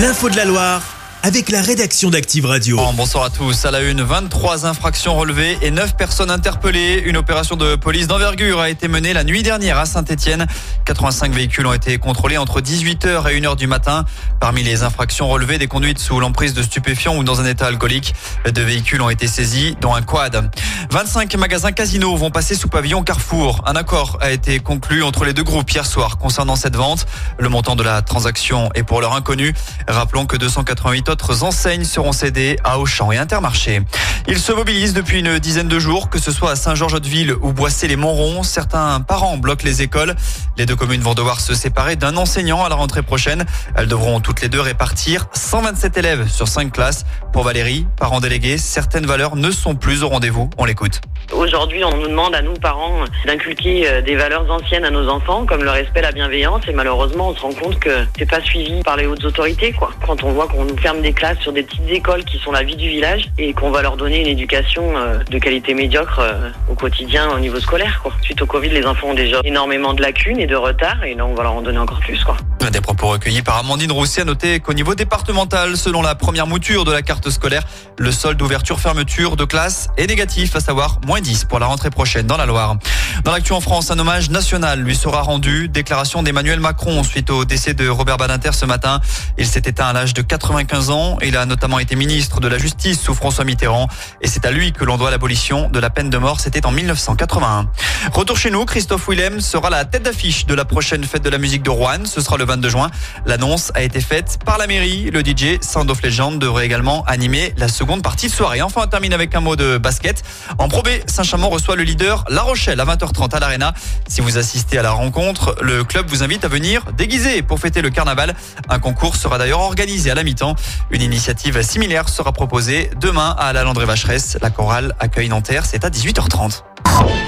L'info de la Loire avec la rédaction d'Active Radio. Bon, bonsoir à tous. À la une, 23 infractions relevées et 9 personnes interpellées. Une opération de police d'envergure a été menée la nuit dernière à Saint-Etienne. 85 véhicules ont été contrôlés entre 18h et 1h du matin. Parmi les infractions relevées, des conduites sous l'emprise de stupéfiants ou dans un état alcoolique. Deux véhicules ont été saisis, dont un quad. 25 magasins casinos vont passer sous pavillon Carrefour. Un accord a été conclu entre les deux groupes hier soir concernant cette vente. Le montant de la transaction est pour l'heure inconnu. Rappelons que 288 autres enseignes seront cédées à Auchan et Intermarché. Ils se mobilisent depuis une dizaine de jours, que ce soit à Saint-Georges-de-Ville ou Boissé-les-Montrons. Certains parents bloquent les écoles. Les deux communes vont devoir se séparer d'un enseignant à la rentrée prochaine. Elles devront toutes les deux répartir 127 élèves sur 5 classes. Pour Valérie, parents délégués, certaines valeurs ne sont plus au rendez-vous. On l'écoute. Aujourd'hui, on nous demande à nous, parents, d'inculquer euh, des valeurs anciennes à nos enfants, comme le respect, la bienveillance, et malheureusement, on se rend compte que c'est pas suivi par les hautes autorités, quoi. Quand on voit qu'on nous ferme des classes sur des petites écoles qui sont la vie du village, et qu'on va leur donner une éducation euh, de qualité médiocre euh, au quotidien au niveau scolaire. Suite au Covid, les enfants ont déjà énormément de lacunes et de retard, et là, on va leur en donner encore plus, quoi. Des propos recueillis par Amandine Rousset a noté qu'au niveau départemental, selon la première mouture de la carte scolaire, le solde d'ouverture-fermeture de classe est négatif, à savoir moins 10 pour la rentrée prochaine dans la Loire. Dans l'actu en France, un hommage national lui sera rendu. Déclaration d'Emmanuel Macron suite au décès de Robert Badinter ce matin. Il s'est éteint à l'âge de 95 ans. Il a notamment été ministre de la Justice sous François Mitterrand. Et c'est à lui que l'on doit l'abolition de la peine de mort. C'était en 1981. Retour chez nous, Christophe Willem sera la tête d'affiche de la prochaine fête de la musique de Rouen. Ce sera le 22 juin. L'annonce a été faite par la mairie. Le DJ Sound of devrait également animer la seconde partie de soirée. Enfin, on termine avec un mot de basket. En Pro Saint-Chamond reçoit le leader La Rochelle à 20h30 à l'Arena. Si vous assistez à la rencontre, le club vous invite à venir déguisé pour fêter le carnaval. Un concours sera d'ailleurs organisé à la mi-temps. Une initiative similaire sera proposée demain à la Landré Vacheresse. La chorale accueille Nanterre, c'est à 18h30.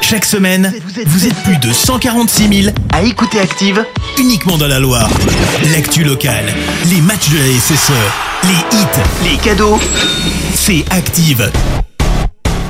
Chaque semaine, vous êtes plus de 146 000 à écouter Active uniquement dans la Loire. L'actu locale, les matchs de la SSE, les hits, les cadeaux, c'est Active.